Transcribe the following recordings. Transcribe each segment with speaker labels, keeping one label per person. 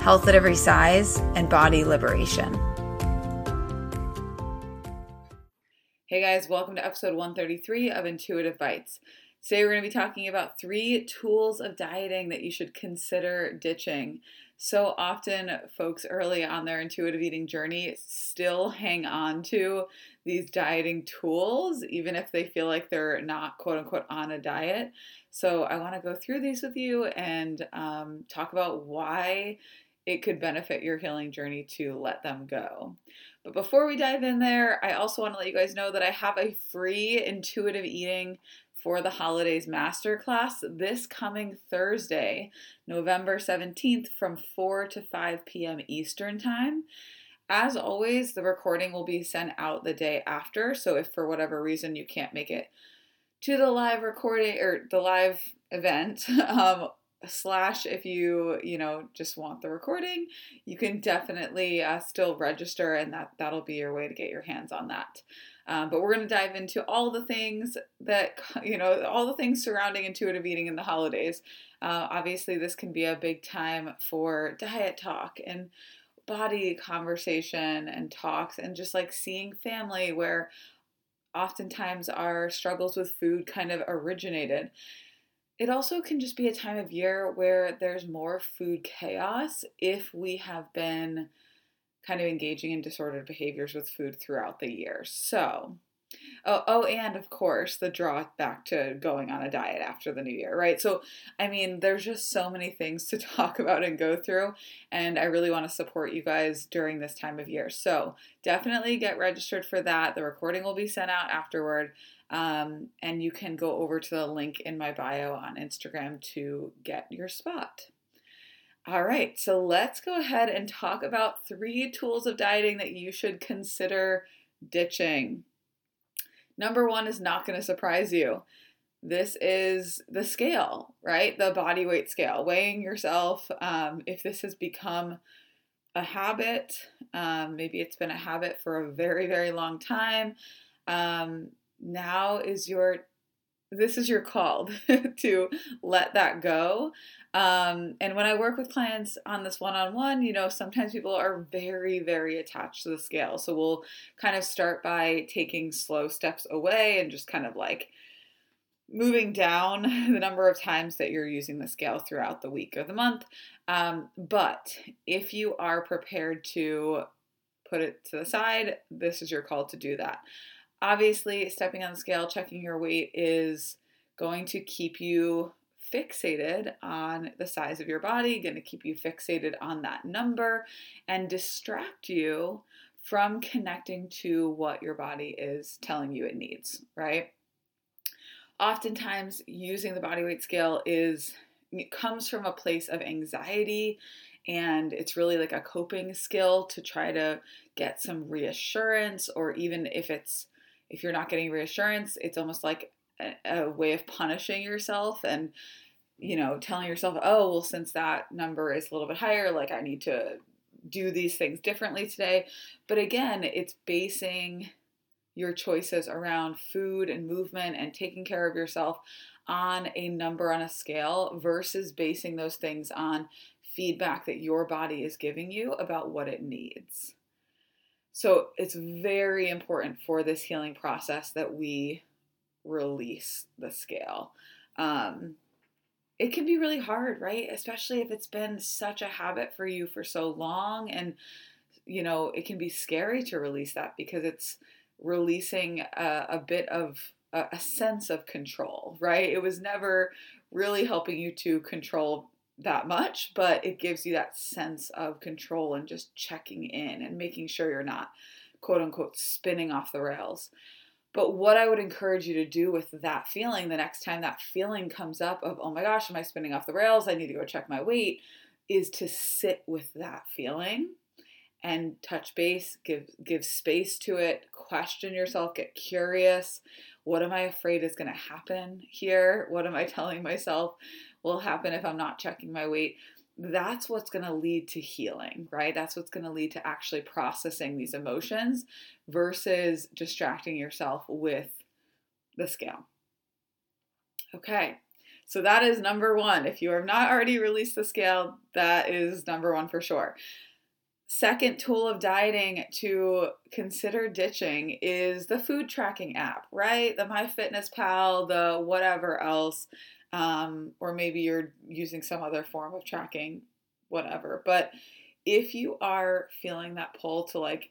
Speaker 1: health at every size, and body liberation. Hey guys, welcome to episode 133 of Intuitive Bites. Today we're going to be talking about three tools of dieting that you should consider ditching. So often, folks early on their intuitive eating journey still hang on to these dieting tools, even if they feel like they're not quote unquote on a diet. So, I want to go through these with you and um, talk about why it could benefit your healing journey to let them go. But before we dive in there, I also want to let you guys know that I have a free intuitive eating for the holidays masterclass this coming Thursday, November 17th from 4 to 5 p.m. Eastern Time. As always, the recording will be sent out the day after, so if for whatever reason you can't make it to the live recording or the live event, um, slash if you you know just want the recording you can definitely uh, still register and that that'll be your way to get your hands on that. Um, but we're going to dive into all the things that you know all the things surrounding intuitive eating in the holidays. Uh, obviously this can be a big time for diet talk and body conversation and talks and just like seeing family where oftentimes our struggles with food kind of originated it also can just be a time of year where there's more food chaos if we have been kind of engaging in disordered behaviors with food throughout the year. So, oh, oh, and of course, the draw back to going on a diet after the new year, right? So, I mean, there's just so many things to talk about and go through, and I really want to support you guys during this time of year. So, definitely get registered for that. The recording will be sent out afterward. Um, and you can go over to the link in my bio on Instagram to get your spot. All right, so let's go ahead and talk about three tools of dieting that you should consider ditching. Number one is not going to surprise you. This is the scale, right? The body weight scale, weighing yourself. Um, if this has become a habit, um, maybe it's been a habit for a very, very long time. Um, now is your this is your call to let that go. Um, and when I work with clients on this one on one, you know, sometimes people are very, very attached to the scale. So we'll kind of start by taking slow steps away and just kind of like moving down the number of times that you're using the scale throughout the week or the month. Um, but if you are prepared to put it to the side, this is your call to do that. Obviously, stepping on the scale, checking your weight is going to keep you fixated on the size of your body, going to keep you fixated on that number, and distract you from connecting to what your body is telling you it needs, right? Oftentimes, using the body weight scale is it comes from a place of anxiety and it's really like a coping skill to try to get some reassurance or even if it's if you're not getting reassurance, it's almost like a, a way of punishing yourself and you know telling yourself, oh well, since that number is a little bit higher, like I need to do these things differently today. But again, it's basing your choices around food and movement and taking care of yourself on a number on a scale versus basing those things on feedback that your body is giving you about what it needs. So it's very important for this healing process that we release the scale. Um, it can be really hard, right? Especially if it's been such a habit for you for so long. And, you know, it can be scary to release that because it's releasing a, a bit of a, a sense of control, right? It was never really helping you to control that much, but it gives you that sense of control and just checking in and making sure you're not quote unquote spinning off the rails. But what I would encourage you to do with that feeling the next time that feeling comes up of, oh my gosh, am I spinning off the rails? I need to go check my weight, is to sit with that feeling and touch base, give give space to it, question yourself, get curious. What am I afraid is going to happen here? What am I telling myself will happen if I'm not checking my weight? That's what's going to lead to healing, right? That's what's going to lead to actually processing these emotions versus distracting yourself with the scale. Okay, so that is number one. If you have not already released the scale, that is number one for sure. Second tool of dieting to consider ditching is the food tracking app, right? The MyFitnessPal, the whatever else, um, or maybe you're using some other form of tracking, whatever. But if you are feeling that pull to like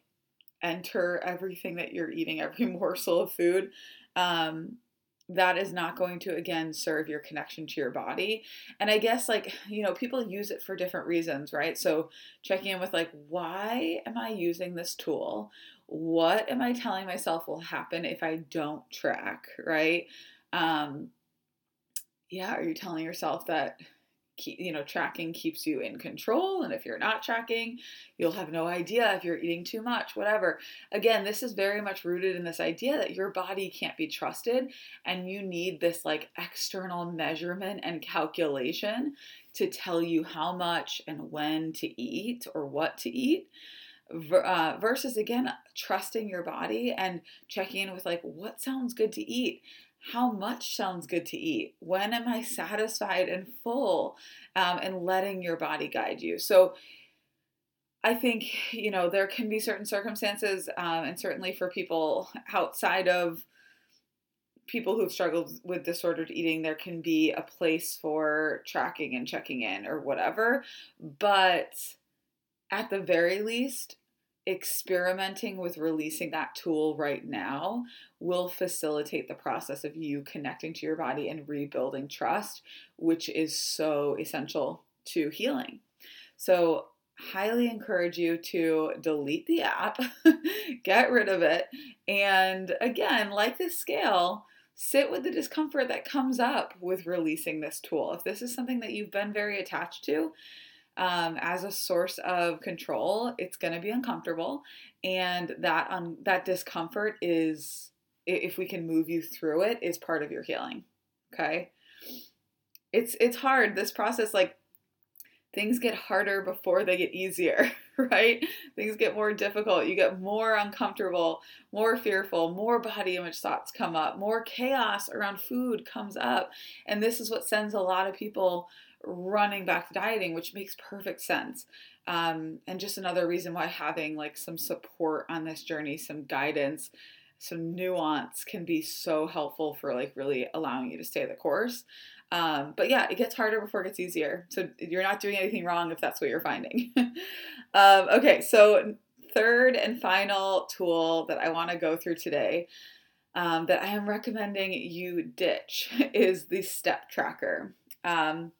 Speaker 1: enter everything that you're eating, every morsel of food, um, that is not going to again serve your connection to your body. And i guess like you know people use it for different reasons right? So checking in with like why am i using this tool? What am i telling myself will happen if i don't track? Right? Um yeah are you telling yourself that you know, tracking keeps you in control. And if you're not tracking, you'll have no idea if you're eating too much, whatever. Again, this is very much rooted in this idea that your body can't be trusted and you need this like external measurement and calculation to tell you how much and when to eat or what to eat. Uh, versus again trusting your body and checking in with like what sounds good to eat how much sounds good to eat? When am I satisfied and full? Um, and letting your body guide you. So, I think, you know, there can be certain circumstances, um, and certainly for people outside of people who've struggled with disordered eating, there can be a place for tracking and checking in or whatever. But at the very least, experimenting with releasing that tool right now will facilitate the process of you connecting to your body and rebuilding trust, which is so essential to healing. So, highly encourage you to delete the app, get rid of it, and again, like this scale, sit with the discomfort that comes up with releasing this tool. If this is something that you've been very attached to, um, as a source of control, it's going to be uncomfortable, and that um, that discomfort is, if we can move you through it, is part of your healing. Okay, it's it's hard. This process, like things get harder before they get easier, right? Things get more difficult. You get more uncomfortable, more fearful, more body image thoughts come up, more chaos around food comes up. And this is what sends a lot of people running back to dieting, which makes perfect sense. Um, and just another reason why having like some support on this journey, some guidance, some nuance can be so helpful for like really allowing you to stay the course. Um, but yeah, it gets harder before it gets easier. So you're not doing anything wrong if that's what you're finding. um, okay, so third and final tool that I want to go through today um, that I am recommending you ditch is the step tracker. Um,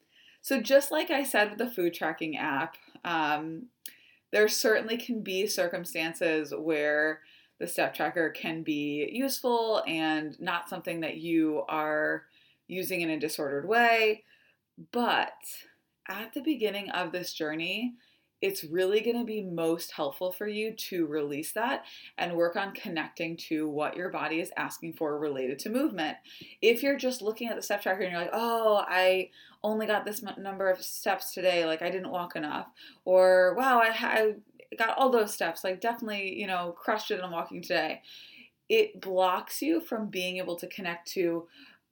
Speaker 1: so, just like I said with the food tracking app, um, there certainly can be circumstances where the step tracker can be useful and not something that you are using in a disordered way. But at the beginning of this journey, it's really going to be most helpful for you to release that and work on connecting to what your body is asking for related to movement. If you're just looking at the step tracker and you're like, oh, I only got this number of steps today, like I didn't walk enough, or wow, I, I got all those steps, like definitely, you know, crushed it on walking today. It blocks you from being able to connect to,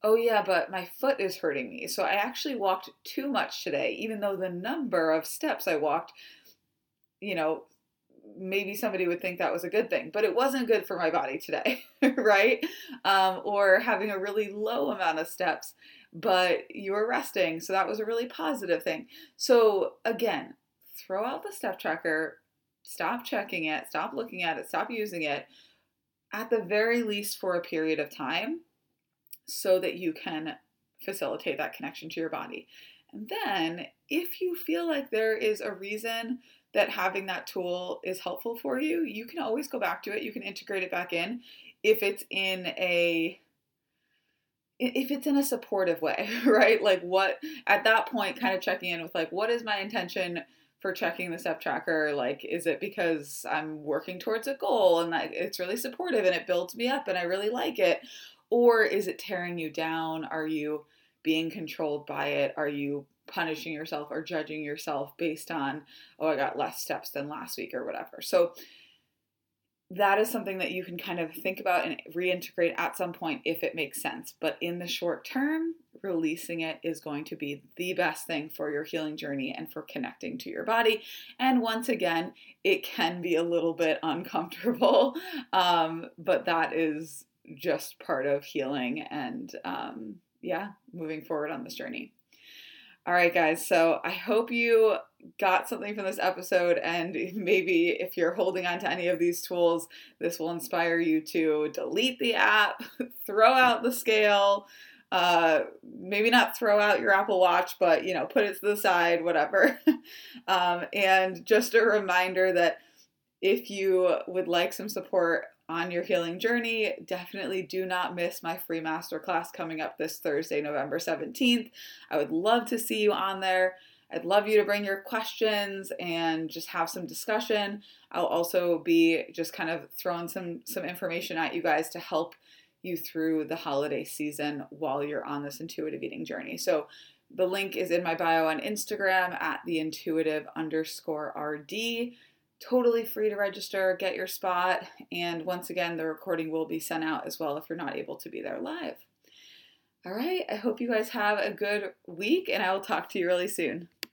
Speaker 1: oh yeah, but my foot is hurting me. So I actually walked too much today, even though the number of steps I walked, you know, maybe somebody would think that was a good thing, but it wasn't good for my body today, right? Um, or having a really low amount of steps, but you were resting. So that was a really positive thing. So again, throw out the step tracker, stop checking it, stop looking at it, stop using it, at the very least for a period of time so that you can facilitate that connection to your body. And then, if you feel like there is a reason that having that tool is helpful for you, you can always go back to it. You can integrate it back in if it's in a if it's in a supportive way, right? Like what at that point kind of checking in with like what is my intention for checking the step tracker? Like, is it because I'm working towards a goal and like it's really supportive and it builds me up and I really like it? Or is it tearing you down? Are you being controlled by it? Are you punishing yourself or judging yourself based on, oh, I got less steps than last week or whatever? So, that is something that you can kind of think about and reintegrate at some point if it makes sense. But in the short term, releasing it is going to be the best thing for your healing journey and for connecting to your body. And once again, it can be a little bit uncomfortable, um, but that is just part of healing and, um, yeah, moving forward on this journey. All right, guys. So I hope you got something from this episode, and maybe if you're holding on to any of these tools, this will inspire you to delete the app, throw out the scale, uh, maybe not throw out your Apple Watch, but you know, put it to the side, whatever. um, and just a reminder that if you would like some support on your healing journey, definitely do not miss my free masterclass coming up this Thursday, November 17th. I would love to see you on there. I'd love you to bring your questions and just have some discussion. I'll also be just kind of throwing some some information at you guys to help you through the holiday season while you're on this intuitive eating journey. So the link is in my bio on Instagram at the intuitive underscore RD totally free to register, get your spot, and once again, the recording will be sent out as well if you're not able to be there live. All right, I hope you guys have a good week, and I will talk to you really soon.